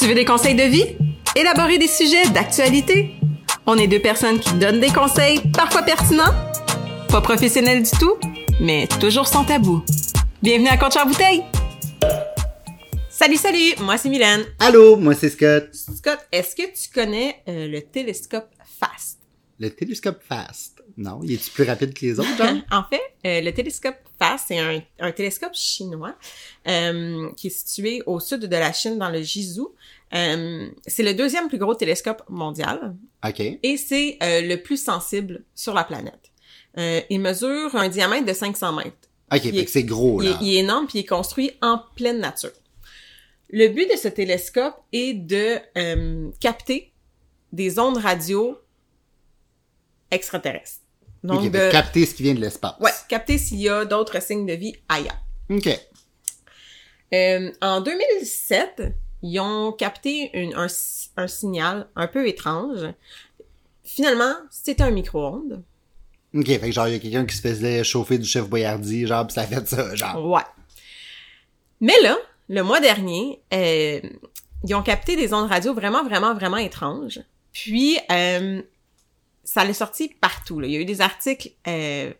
Tu veux des conseils de vie? Élaborer des sujets d'actualité? On est deux personnes qui donnent des conseils, parfois pertinents, pas professionnels du tout, mais toujours sans tabou. Bienvenue à Compte Bouteille! Salut, salut! Moi, c'est Mylène. Allô, moi c'est Scott. Scott, est-ce que tu connais euh, le télescope FAST? Le télescope FAST. Non, il est plus rapide que les autres, en fait, euh, le télescope FAST, c'est un, un télescope chinois euh, qui est situé au sud de la Chine, dans le Jizu. Euh, c'est le deuxième plus gros télescope mondial OK. et c'est euh, le plus sensible sur la planète. Euh, il mesure un diamètre de 500 mètres. OK, fait est- que c'est gros, Il est, là. il est énorme puis il est construit en pleine nature. Le but de ce télescope est de euh, capter des ondes radio extraterrestres. Donc, de, capter ce qui vient de l'espace. ouais, capter s'il y a d'autres signes de vie ailleurs. OK. Euh, en 2007, ils ont capté une- un, un signal un peu étrange. Finalement, c'était un micro-ondes. OK, fait que genre, il y a quelqu'un qui se faisait chauffer du chef Boyardi, genre, pis ça fait ça, genre. Ouais. Mais là, le mois dernier, euh, ils ont capté des ondes radio vraiment, vraiment, vraiment étranges. Puis, euh, ça l'est sorti partout. Là. Il y a eu des articles euh,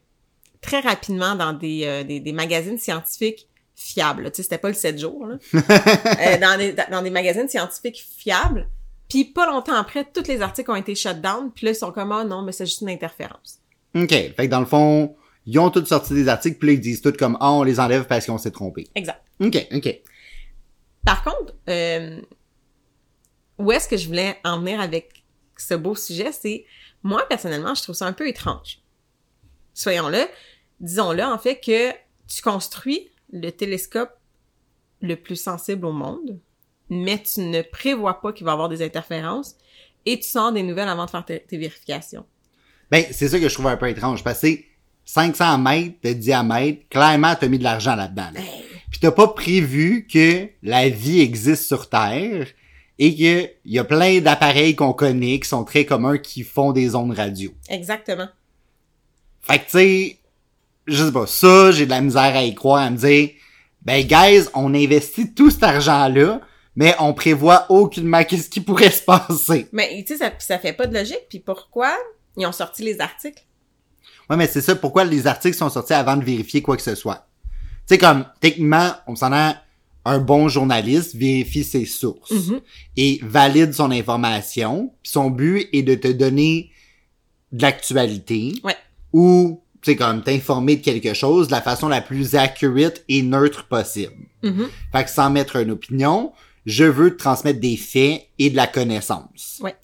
très rapidement dans des, euh, des, des magazines scientifiques fiables. là. Tu sais, c'était pas le 7 jours. Là. Euh, dans, des, dans des magazines scientifiques fiables. Puis, pas longtemps après, tous les articles ont été shut down. Puis là, ils sont comme, ah non, mais c'est juste une interférence. OK, fait que dans le fond, ils ont tous sorti des articles, puis là, ils disent tout comme, ah, on les enlève parce qu'on s'est trompé. Exact. OK, OK. Par contre, euh, où est-ce que je voulais en venir avec ce beau sujet, c'est moi personnellement, je trouve ça un peu étrange. Soyons-le, disons-le en fait que tu construis le télescope le plus sensible au monde, mais tu ne prévois pas qu'il va y avoir des interférences et tu sors des nouvelles avant de faire tes, tes vérifications. Ben, c'est ça que je trouve un peu étrange, parce que c'est 500 mètres de diamètre, clairement, t'as mis de l'argent là-dedans. là. Puis t'as pas prévu que la vie existe sur Terre et que il y a plein d'appareils qu'on connaît qui sont très communs qui font des ondes radio. Exactement. Fait que tu sais, je sais pas, ça, j'ai de la misère à y croire, à me dire, ben guys, on investit tout cet argent-là, mais on prévoit aucunement qu'est-ce qui pourrait se passer. Mais tu sais, ça, ça fait pas de logique. Puis pourquoi ils ont sorti les articles? Ouais, mais c'est ça, pourquoi les articles sont sortis avant de vérifier quoi que ce soit? Tu sais, comme, techniquement, on s'en a un bon journaliste vérifie ses sources Mhm. et valide son information. Puis son but est de te donner de l'actualité Ouais. ou, sais, comme, t'informer de quelque chose de la façon la plus accurate et neutre possible. Mhm. Fait que sans mettre une opinion, je veux te transmettre des faits et de la connaissance. Ouais.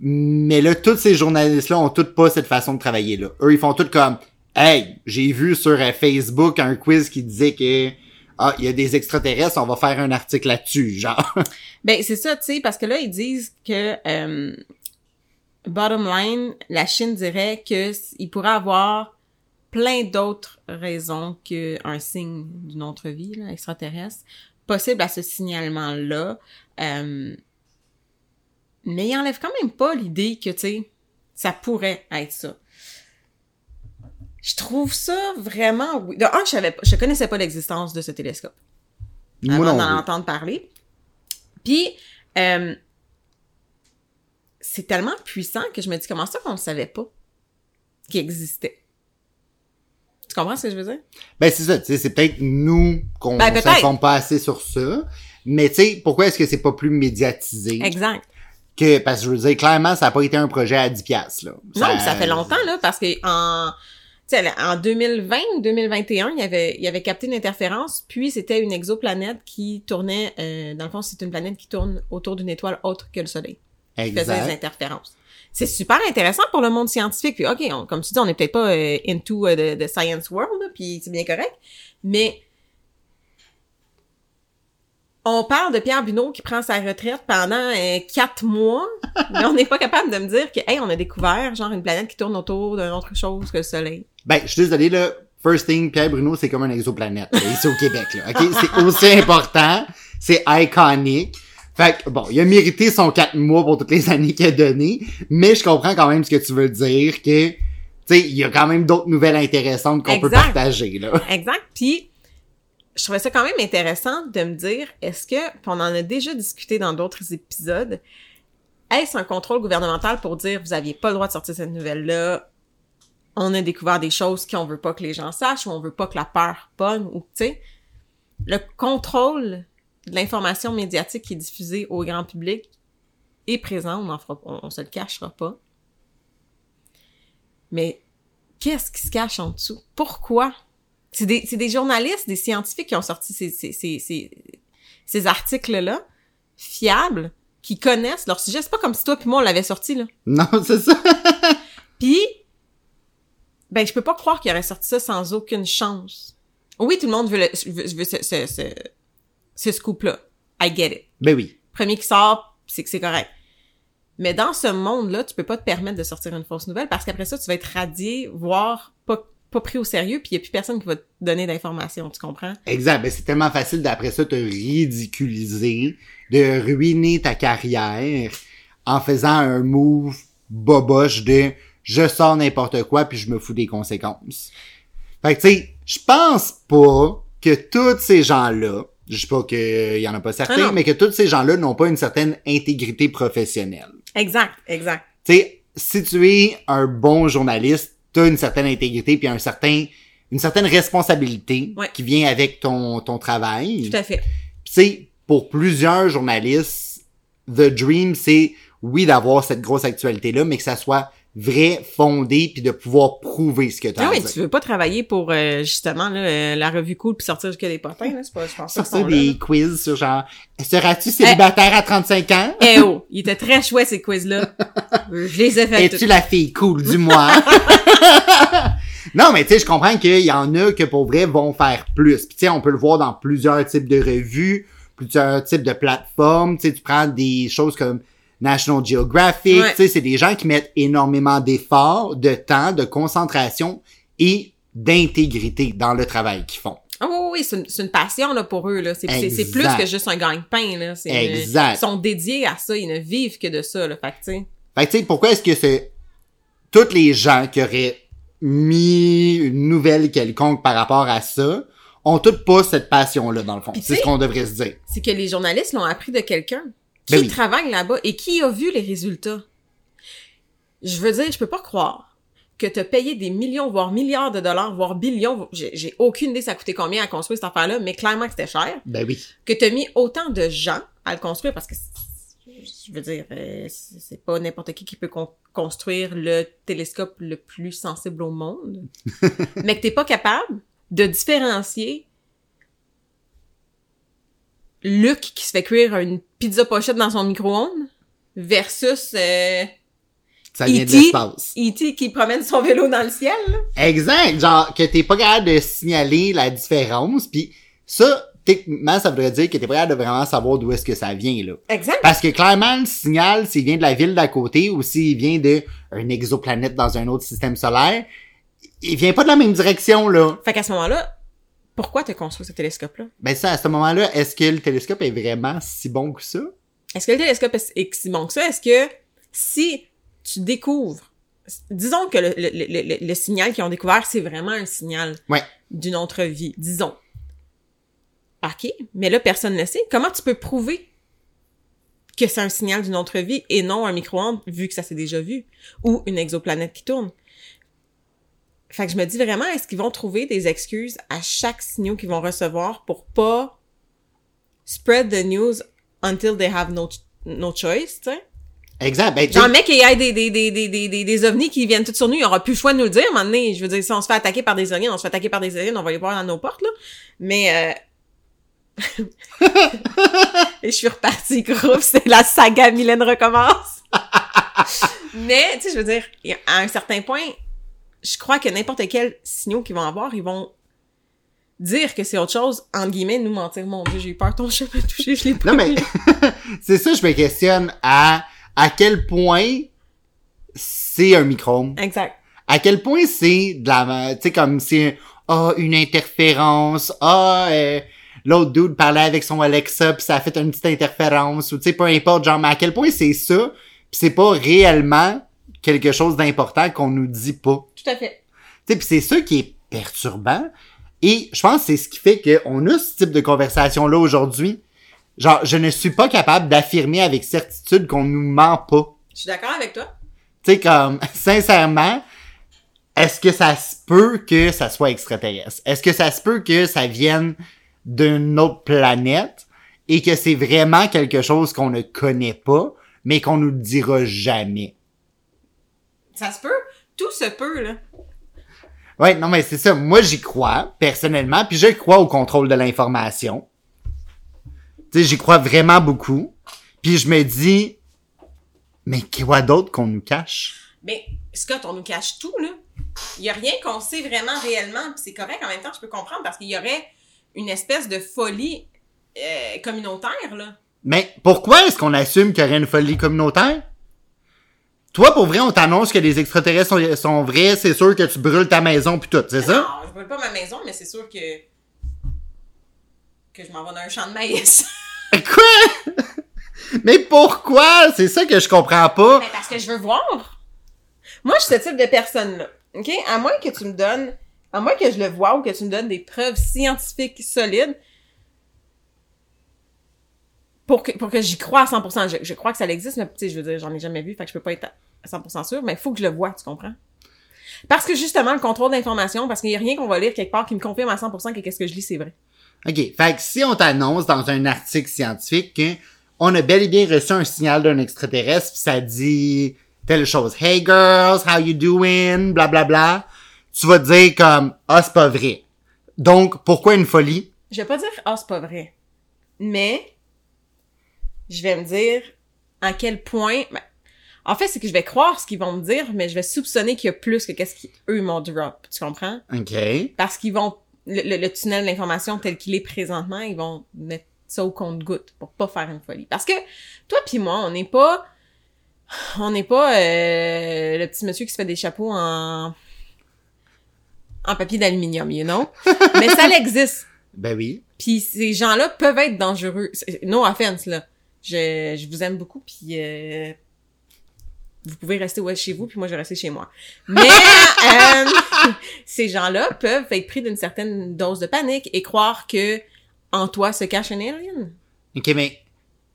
Mais là, tous ces journalistes-là ont tous pas cette façon de travailler là. Eux, ils font tout comme Hey, j'ai vu sur euh, Facebook un quiz qui disait que Ah, il y a des extraterrestres, on va faire un article là-dessus, genre. Ben, c'est ça, tu sais, parce que là, ils disent que, euh, bottom line, la Chine dirait que il pourrait avoir plein d'autres raisons qu'un signe d'une autre vie, là, extraterrestre, possible à ce signalement-là. Euh, mais il enlève quand même pas l'idée que, tu sais, ça pourrait être ça. Je trouve ça vraiment... oui. De un, je savais pas, je connaissais pas l'existence de ce télescope Moi avant d'en entendre parler. Puis, euh, c'est tellement puissant que je me dis comment ça qu'on ne savait pas qu'il existait? Tu comprends ce que je veux dire? Ben c'est ça, tu sais, c'est peut-être nous qu'on Ben, s'informe pas assez sur ça. Mais tu sais, pourquoi est-ce que c'est pas plus médiatisé? Exact. que parce que je veux dire clairement ça a pas été un projet à 10 piastres, là. Non, puis ça fait longtemps, là, parce que en, en 2020 ou 2021, il y avait, il y avait capté une interférence, puis c'était une exoplanète qui tournait, euh, dans le fond, c'est une planète qui tourne autour d'une étoile autre que le Soleil. Qui faisait des Exact. interférences. C'est super intéressant pour le monde scientifique. Puis, OK, on- comme tu dis, on n'est peut-être pas euh, into euh, the, the science world, là, puis c'est bien correct. Mais on parle de Pierre Bunot qui prend sa retraite pendant euh, quatre mois, mais on n'est pas capable de me dire que, hey, on a découvert genre une planète qui tourne autour d'une autre chose que le Soleil. Ben, je suis désolé, là. First thing, Pierre Bruno, c'est comme un exoplanète, là, ici au Québec, là. OK? C'est aussi important. C'est iconique. Fait que, bon, il a mérité son 4 mois pour toutes les années qu'il a donné, mais je comprends quand même ce que tu veux dire, que, tu sais, il y a quand même d'autres nouvelles intéressantes qu'on peut partager, là. Exact. Puis je trouvais ça quand même intéressant de me dire, est-ce que, on en a déjà discuté dans d'autres épisodes, est-ce un contrôle gouvernemental pour dire, vous aviez pas le droit de sortir cette nouvelle-là, on a découvert des choses qu'on veut pas que les gens sachent, ou on veut pas que la peur pogne, ou, tu sais, le contrôle l'information médiatique qui est diffusée au grand public est présent, on, en fera, on, on se le cachera pas. Mais qu'est-ce qui se cache en dessous? Pourquoi? C'est des, journalistes, des scientifiques qui ont sorti ces, ces, ces, ces, ces articles-là, fiables, qui connaissent leur sujet. C'est pas comme si toi puis moi on l'avait sorti, là. Non, c'est ça. Puis, ben, je peux pas croire qu'il aurait sorti ça sans aucune chance. Oui, tout le monde veut, le, veut, veut ce scoop-là. I get it. ben oui. Premier qui sort, c'est que c'est correct. Mais dans ce monde-là, tu peux pas te permettre de sortir une fausse nouvelle parce qu'après ça, tu vas être radié, voire pas, pas pris au sérieux, puis il y a plus personne qui va te donner d'informations, tu comprends? Exact. Ben, c'est tellement facile d'après ça te ridiculiser, de ruiner ta carrière en faisant un move boboche de je sors n'importe quoi puis je me fous des conséquences. Fait que tu sais, je pense pas que tous ces gens-là, je sais pas qu'il y en a pas certains, Ah mais que tous ces gens-là n'ont pas une certaine intégrité professionnelle. Exact, exact. Tu sais, si tu es un bon journaliste, t'as une certaine intégrité puis un certain une certaine responsabilité Ouais. qui vient avec ton ton travail. Tout à fait. Tu sais, pour plusieurs journalistes, the dream, c'est, oui, d'avoir cette grosse actualité-là, mais que ça soit vrai, fondé, puis de pouvoir prouver ce que tu as Ah oui, tu veux pas travailler pour, euh, justement, là, euh, la revue cool puis sortir jusqu'à des potins, là. C'est pas, je pense pas que là, des là. quiz sur genre, seras-tu célibataire à 35 ans? Eh oh, il était très chouette, ces quiz-là. Je les ai fait Es-tu la fille cool du mois? non, mais tu sais, je comprends qu'il y en a que pour vrai vont faire plus. Puis tu sais, on peut le voir dans plusieurs types de revues, plusieurs types de plateformes. Tu sais, tu prends des choses comme National Geographic. Ouais. Tu sais, c'est des gens qui mettent énormément d'efforts, de temps, de concentration et d'intégrité dans le travail qu'ils font. Ah oui, c'est une, passion là, pour eux. là. C'est plus que juste un gagne-pain. une- Exact. Ils sont dédiés à ça. Ils ne vivent que de ça. Là. Fait que, tu sais, Fait que pourquoi est-ce que c'est toutes les gens qui auraient mis une nouvelle quelconque par rapport à ça ont toutes pas cette passion-là, dans le fond? C'est ce qu'on devrait se dire. c'est que les journalistes l'ont appris de quelqu'un qui Ben oui. travaille là-bas et qui a vu les résultats? Je veux dire, je peux pas croire que t'as payé des millions, voire milliards de dollars, voire billions, j'ai aucune idée ça a coûté combien à construire cette affaire-là, mais clairement que c'était cher, Ben oui. que t'as mis autant de gens à le construire parce que je veux dire, euh, c'est c'est pas n'importe qui qui peut con- construire le télescope le plus sensible au monde, mais que t'es pas capable de différencier Luc qui se fait cuire une pizza pochette dans son micro-ondes versus euh, Ça vient de E.T. l'espace. E.T. qui promène son vélo dans le ciel. là. Exact. Genre, que t'es pas capable de signaler la différence, puis ça, techniquement, ça voudrait dire que t'es pas capable de vraiment savoir d'où est-ce que ça vient, là. Exact. Parce que clairement, le signal, s'il vient de la ville d'à côté ou s'il vient de un exoplanète dans un autre système solaire, il vient pas de la même direction, là. Fait qu'à ce moment-là, pourquoi t'as construit ce télescope-là? Ben ça, à ce moment-là, est-ce que le télescope est vraiment si bon que ça? Est-ce que le télescope est si bon que ça? Est-ce que si tu découvres, disons que le, le, le, le- le signal qu'ils ont découvert, c'est vraiment un signal Ouais. d'une autre vie, disons. OK, mais là, personne ne le sait. Comment tu peux prouver que c'est un signal d'une autre vie et non un micro-ondes, vu que ça s'est déjà vu, ou une exoplanète qui tourne? Fait que je me dis vraiment, est-ce qu'ils vont trouver des excuses à chaque signal qu'ils vont recevoir pour pas spread the news until they have no, no choice, tu sais? Exact. Ben, Genre, mec, il y a des, des, des, des, des, des, des ovnis qui viennent tout sur nous, il aura plus le choix de nous le dire, à un moment donné. Je veux dire, si on se fait attaquer par des aliens, on se fait attaquer par des aliens, on va les voir à nos portes, là. Mais, euh... Et je suis repartie, groupe, c'est la saga Mylène recommence. Mais, tu sais, je veux dire, à un certain point, je crois que n'importe quel signal qu'ils vont avoir, ils vont dire que c'est autre chose, entre guillemets, nous mentir. Mon Dieu, j'ai eu peur, ton chat m'a touché, je l'ai pas non, mais, c'est ça, je me questionne à, à quel point c'est un micro Exact. À quel point c'est de la, tu sais, comme c'est, ah, une interférence, ah, euh, l'autre dude parlait avec son Alexa pis ça a fait une petite interférence, ou tu sais, peu importe, genre, mais à quel point c'est ça, pis c'est pas réellement quelque chose d'important qu'on nous dit pas. Tout à fait. Tu sais, pis c'est ça qui est perturbant. Et je pense que c'est ce qui fait qu'on a ce type de conversation-là aujourd'hui. Genre, je ne suis pas capable d'affirmer avec certitude qu'on nous ment pas. Je suis d'accord avec toi. Tu sais, comme, sincèrement, est-ce que ça se peut que ça soit extraterrestre? Est-ce que ça se peut que ça vienne d'une autre planète et que c'est vraiment quelque chose qu'on ne connaît pas, mais qu'on nous dira jamais? Ça se peut. Tout se peut, là. Ouais, non, mais c'est ça. Moi, j'y crois, personnellement, puis je crois au contrôle de l'information. Tu sais, j'y crois vraiment beaucoup. Puis je me dis, mais quoi d'autre qu'on nous cache? Mais, Scott, on nous cache tout, là. Il y a rien qu'on sait vraiment réellement, puis c'est correct en même temps, je peux comprendre, parce qu'il y aurait une espèce de folie euh, communautaire, là. Mais pourquoi est-ce qu'on assume qu'il y aurait une folie communautaire? Toi, pour vrai, on t'annonce que les extraterrestres sont, sont vrais, c'est sûr que tu brûles ta maison puis tout, c'est ça? Non, je brûle pas ma maison, mais c'est sûr que. que je m'en vais dans un champ de maïs. Quoi? Mais pourquoi? C'est ça que je comprends pas. Mais parce que je veux voir. Moi, je suis ce type de personne-là. OK? À moins que tu me donnes. À moins que je le vois ou que tu me donnes des preuves scientifiques solides. Pour que, pour que j'y croie à 100%. Je, je crois que ça existe, mais tu sais, je veux dire, j'en ai jamais vu, fait que je peux pas être à 100% sûr, mais il faut que je le vois, tu comprends? Parce que justement, le contrôle d'information, parce qu'il y a rien qu'on va lire quelque part qui me confirme à 100% que qu'est-ce que je lis, c'est vrai. OK. Fait que si on t'annonce dans un article scientifique qu'on a bel et bien reçu un signal d'un extraterrestre, pis ça dit telle chose. Hey girls, how you doing? Bla bla bla. Tu vas te dire comme Ah, c'est pas vrai. Donc, pourquoi une folie? Je vais pas dire ah c'est pas vrai, mais je vais me dire à quel point. ben, en fait, c'est que je vais croire ce qu'ils vont me dire, mais je vais soupçonner qu'il y a plus que qu'est-ce qu'eux m'ont drop. Tu comprends? OK. Parce qu'ils vont le, le- le tunnel d'information tel qu'il est présentement, ils vont mettre ça au compte-goutte pour pas faire une folie. Parce que toi puis moi, on n'est pas on n'est pas euh, le petit monsieur qui se fait des chapeaux en en papier d'aluminium, you know? Mais ça existe. Ben oui. Puis ces gens-là peuvent être dangereux. No offense, là. Je, je vous aime beaucoup, puis euh, vous pouvez rester ouais, chez vous, puis moi, je vais rester chez moi. Mais euh, ces gens-là peuvent être pris d'une certaine dose de panique et croire que en toi se cache un alien. OK, mais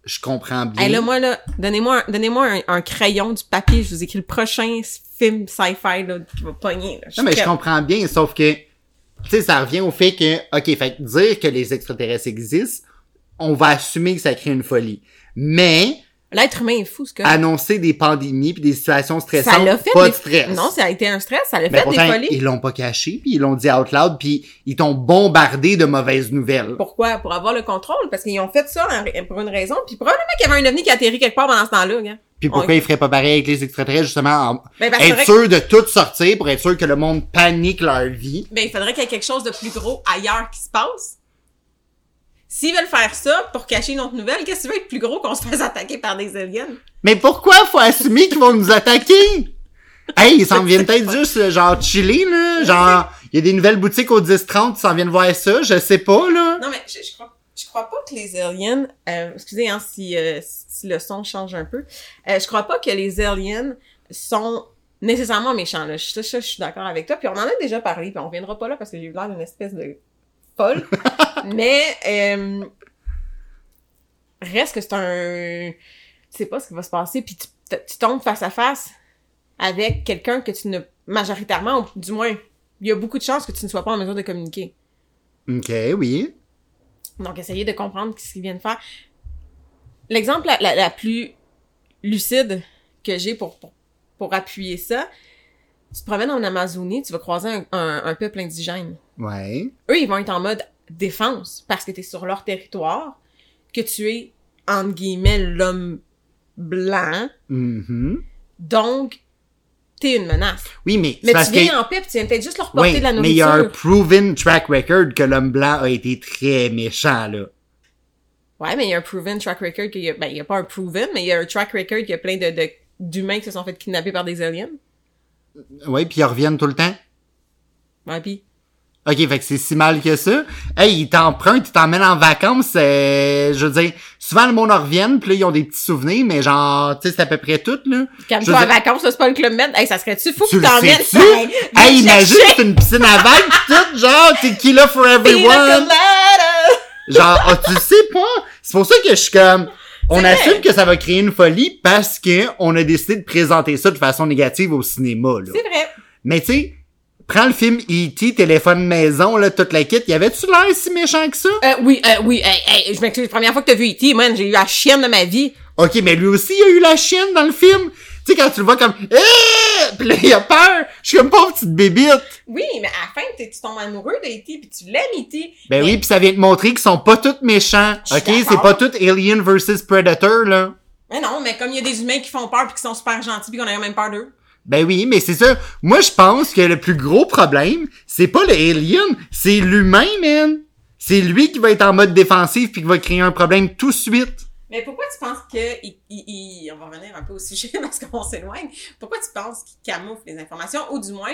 je comprends bien. Hey, là, moi, là, donnez-moi un, donnez-moi un, un crayon, du papier, je vous écris le prochain film sci-fi là, qui va pogner. Là. Non, mais je comprends bien, sauf que, tu sais, ça revient au fait que, ok, fait que dire que les extraterrestres existent, on va assumer que ça crée une folie. Mais, L'être humain est fou, ce que annoncer des pandémies puis des situations stressantes, ça l'a fait. pas des- de stress. Non, ça a été un stress, ça l'a Mais fait des pourtant, folies. ils l'ont pas caché, puis ils l'ont dit out loud, puis ils t'ont bombardé de mauvaises nouvelles. Pourquoi? Pour avoir le contrôle, parce qu'ils ont fait ça en- pour une raison, puis probablement qu'il y avait un ovni qui a atterri quelque part pendant ce temps-là, gars. Puis pourquoi ils feraient pas pareil avec les extraterrestres, justement, en- Ben, parce que être c'est vrai sûr de tout sortir pour être sûr que le monde panique leur vie. Ben, il faudrait qu'il y ait quelque chose de plus gros ailleurs qui se passe. S'ils veulent faire ça pour cacher une autre nouvelle, qu'est-ce que tu veux être plus gros qu'on se fasse attaquer par des aliens? Mais pourquoi faut assumer qu'ils vont nous attaquer? Hey, ils s'en viennent peut-être juste, euh, genre, chiller, là. Genre, il y a des nouvelles boutiques au 10-30, ils s'en viennent voir ça, je sais pas, là. Non, mais je, je crois, je crois pas que les aliens, euh, excusez, hein, si, euh, si le son change un peu, euh, je crois pas que les aliens sont nécessairement méchants, là. Je, ça, ça, je suis d'accord avec toi, puis on en a déjà parlé, puis on reviendra pas là parce que j'ai eu l'air d'une espèce de folle. mais, euh, reste que c'est un, tu sais pas ce qui va se passer, puis tu, tu tombes face à face avec quelqu'un que tu ne, majoritairement, ou du moins, il y a beaucoup de chances que tu ne sois pas en mesure de communiquer. Ok, oui. Donc, essayer de comprendre ce qu'ils viennent faire. L'exemple la, la, la plus lucide que j'ai pour, pour, pour appuyer ça, tu te promènes en Amazonie, tu vas croiser un, un, un peuple indigène. Ouais. Eux, ils vont être en mode défense parce que tu es sur leur territoire, que tu es, entre guillemets, l'homme blanc. Mhm. Donc, t'es une menace. Oui, mais Mais parce tu viens que... en paix tu viens peut-être juste leur porter Oui, de la mais il y a un nourriture. proven track record que l'homme blanc a été très méchant, là. Ouais, mais il y a un proven track record qu'il y a, ben, il y a pas un proven, mais il y a un track record qu'il y a plein de, de, d'humains qui se sont fait kidnapper par des aliens. Ouais, puis ils reviennent tout le temps. Ouais, pis. OK, fait que c'est si mal que ça. Hey, ils t'empruntent, ils t'emmènent en vacances, euh, je veux dire, souvent le monde en revient, puis là, ils ont des petits souvenirs, mais genre, tu sais, c'est à peu près tout, là. Quand Je tu vas en vacances, c'est pas le club med. Hey, ça serait-tu fou Tu que t'emmènes ça? Hey, imagine, c'est une piscine à vagues, tout, genre, tequila for everyone? Genre, ah, tu le sais pas? C'est pour ça que je suis comme, on assume que ça va créer une folie parce que on a décidé de présenter ça de façon négative au cinéma, là. C'est vrai. Mais tu sais, prends le film E.T., téléphone maison, là, toute la kit, y avait-tu l'air si méchant que ça? Euh, oui, euh, oui, hey, hey, je m'excuse. Première fois que t'as vu E.T., man, j'ai eu la chienne de ma vie. Ok, mais lui aussi, il a eu la chienne dans le film. Tu sais, quand tu le vois comme, eh! Pis là, il a peur. Je suis comme pauvre petite bébite. Oui, mais à la fin, tu tombes amoureux de E.T., puis tu l'aimes E.T. Ben Mais- oui, pis ça vient te montrer qu'ils sont pas tous méchants. Je suis Ok, c'est pas tout Alien versus Predator, là. Mais non, mais comme il y a des humains qui font peur puis qui sont super gentils puis qu'on a même peur d'eux. Ben oui, mais c'est ça. Moi, je pense que le plus gros problème, c'est pas le alien, c'est l'humain, man. C'est lui qui va être en mode défensif puis qui va créer un problème tout de suite. Mais pourquoi tu penses que il, on va revenir un peu au sujet parce qu'on s'éloigne. Pourquoi tu penses qu'il camoufle les informations ou du moins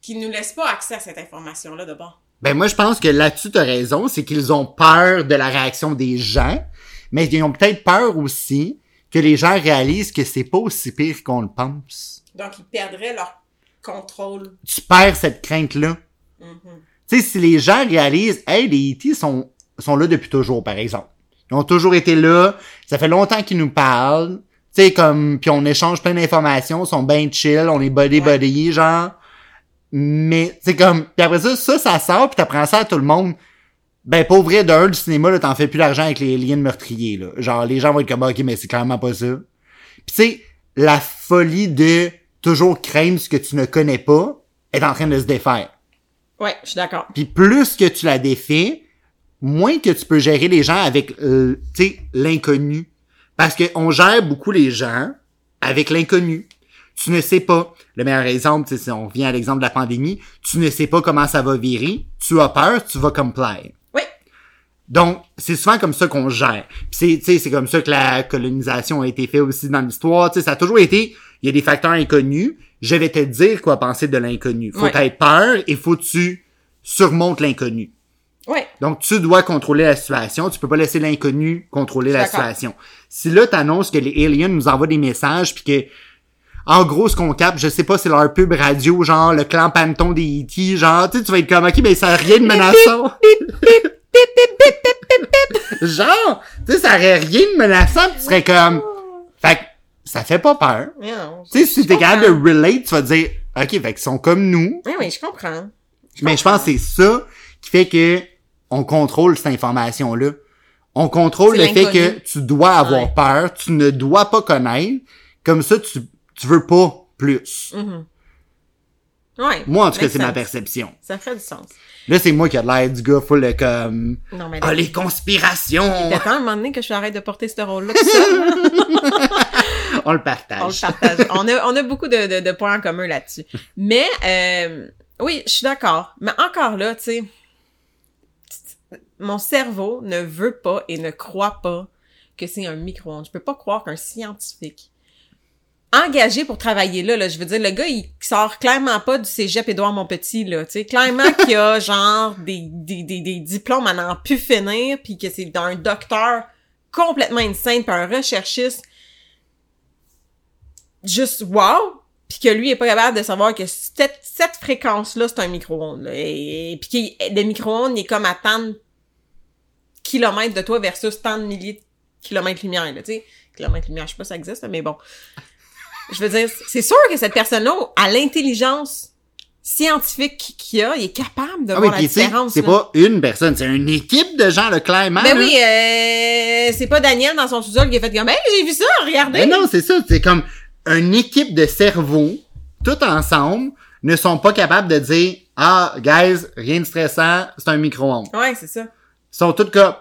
qu'il nous laisse pas accès à cette information là d'abord? Ben moi, je pense que là-dessus, t'as raison, c'est qu'ils ont peur de la réaction des gens, mais ils ont peut-être peur aussi que les gens réalisent que c'est pas aussi pire qu'on le pense. Donc ils perdraient leur contrôle. Tu perds cette crainte-là. Mhm. Tu sais, si les gens réalisent, hey, les E.T. sont, sont là depuis toujours, par exemple. Ils ont toujours été là. Ça fait longtemps qu'ils nous parlent. Tu sais, comme, puis on échange plein d'informations, ils sont bien chill, on est Ouais. buddy, genre. Mais, c'est comme, puis après ça, ça, ça sort, puis t'apprends ça à tout le monde. Ben, pour vrai, d'un, le cinéma, là, t'en fais plus l'argent avec les liens meurtriers, là. Genre, les gens vont être comme, ok, mais c'est clairement pas ça. Puis tu sais, la folie de toujours craindre ce que tu ne connais pas est en train de se défaire. Ouais, je suis d'accord. Puis plus que tu la défais, moins que tu peux gérer les gens avec, euh, tu sais, l'inconnu. Parce que on gère beaucoup les gens avec l'inconnu. Tu ne sais pas. Le meilleur exemple, si on revient à l'exemple de la pandémie, tu ne sais pas comment ça va virer. Tu as peur, tu vas comply. Oui. Donc, c'est souvent comme ça qu'on gère. C'est, tu sais, c'est comme ça que la colonisation a été faite aussi dans l'histoire. Tu sais, ça a toujours été, il y a des facteurs inconnus. Je vais te dire quoi penser de l'inconnu. Faut être peur et faut que tu surmontes l'inconnu. Ouais. Donc, tu dois contrôler la situation. Tu peux pas laisser l'inconnu contrôler la situation. Si là, t'annonces que les aliens nous envoient des messages puis que, en gros, ce qu'on capte, je sais pas, c'est leur pub radio, genre, le clan Panton des E.T., genre, tu sais, tu vas être comme, ok, mais ça a rien de menaçant. genre, tu sais, ça aurait rien de menaçant pis tu serais comme, fait que, ça fait pas peur. Tu sais, si t'es capable de relate, tu vas te dire, ok, fait qu'ils sont comme nous, Oui, oui, je comprends. mais je pense que c'est ça qui fait que on contrôle cette information-là. On contrôle le fait que tu dois avoir Ouais. peur, tu ne dois pas connaître. Comme ça, tu, tu veux pas plus. Mhm. Ouais. Moi, en tout cas, c'est ma perception. Ça fait du sens. Là, c'est moi qui a l'air du gars full de comme... Non, mais Ah, les conspirations! Il à un moment donné que je arrête de porter ce rôle-là. On le on partage. le partage. On a, on a beaucoup de, de, de points en commun là-dessus. Mais, euh, oui, je suis d'accord. Mais encore là, tu sais, mon cerveau ne veut pas et ne croit pas que c'est un micro-ondes. Je peux pas croire qu'un scientifique engagé pour travailler là, là, je veux dire, le gars, il sort clairement pas du cégep Édouard Montpetit, là, tu sais, clairement qu'il y a, genre, des, des, des, des diplômes à n'en plus finir, puis que c'est un docteur complètement insane, puis un recherchiste juste wow, puis que lui est pas capable de savoir que cette, cette fréquence-là, c'est un micro-ondes, et, et puis que le micro-ondes, il est comme à tant de kilomètres de toi versus tant de milliers de kilomètres-lumière, là, tu sais. Kilomètres-lumière, je sais pas si ça existe, mais bon. Je veux dire, c'est sûr que cette personne-là, à l'intelligence scientifique qu'il a, il est capable de Ah oui, voir la différence. c'est pas une personne, c'est une équipe de gens, le clairement. Ben là. oui, euh, c'est pas Daniel dans son sous-sol qui a fait comme, hey, j'ai vu ça, regardez. Ben non, c'est ça. C'est comme une équipe de cerveaux, tout ensemble, ne sont pas capables de dire Ah, guys, rien de stressant, c'est un micro-ondes. Ouais, c'est ça. Sont tous comme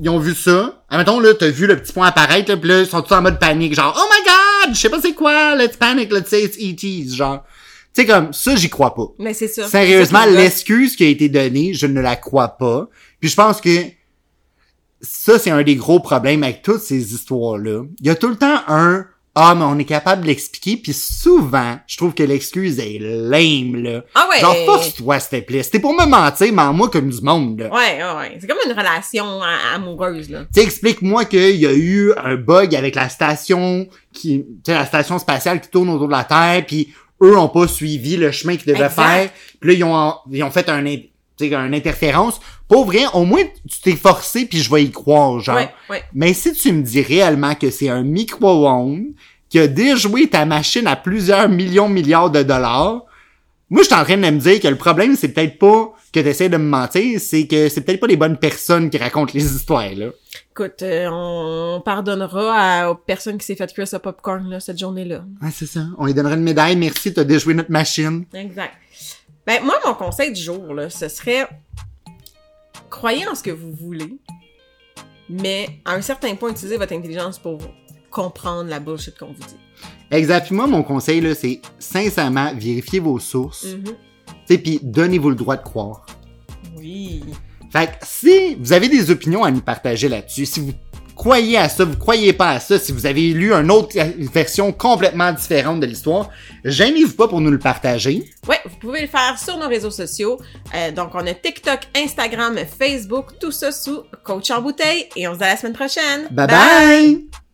ils ont vu ça. Admettons, là, t'as vu le petit point apparaître, là, pis là, ils sont tous en mode panique, genre, oh my god, je sais pas c'est quoi, let's panic, let's say it's E.T., genre. Tu sais, comme, ça, j'y crois pas. Mais c'est ça. Sérieusement, l'excuse qui a été donnée, je ne la crois pas. Puis je pense que ça, c'est un des gros problèmes avec toutes ces histoires-là. Il y a tout le temps un Ah, mais on est capable de l'expliquer, puis souvent, je trouve que l'excuse est lame, là. Ah ouais. Genre, force-toi, s'il te plaît. C'était pour me mentir, mais moi comme du monde, là. Ouais, ouais, ouais. C'est comme une relation amoureuse, là. Tu explique-moi qu'il y a eu un bug avec la station qui, tu la station spatiale qui tourne autour de la Terre, puis eux ont pas suivi le chemin qu'ils devaient Exact. faire. Puis là, ils ont, ils ont fait un, tu une interférence. Pour vrai, au moins, tu t'es forcé, puis je vais y croire, genre. Ouais, ouais. Mais si tu me dis réellement que c'est un micro-ondes qui a déjoué ta machine à plusieurs millions, milliards de dollars, moi, je suis en train de me dire que le problème, c'est peut-être pas que tu essaies de me mentir, c'est que c'est peut-être pas les bonnes personnes qui racontent les histoires, là. Écoute, euh, on pardonnera à, aux personnes qui s'est fait cuire ce popcorn, là, cette journée-là. Ouais, c'est ça. On lui donnera une médaille. Merci, t'as déjoué notre machine. Exact. Ben, moi, mon conseil du jour, là, ce serait croyez en ce que vous voulez, mais à un certain point, utilisez votre intelligence pour comprendre la bullshit qu'on vous dit. Exact. Puis moi, mon conseil, là, c'est sincèrement, vérifiez vos sources. Tu sais, puis donnez-vous le droit de croire. Oui. Fait que si vous avez des opinions à nous partager là-dessus, si vous croyez à ça, vous croyez pas à ça, si vous avez lu une autre version complètement différente de l'histoire, gênez-vous pas pour nous le partager. Ouais, vous pouvez le faire sur nos réseaux sociaux. Euh, donc, on a TikTok, Instagram, Facebook, tout ça sous Coach en bouteille. Et on se dit à la semaine prochaine. bye! bye.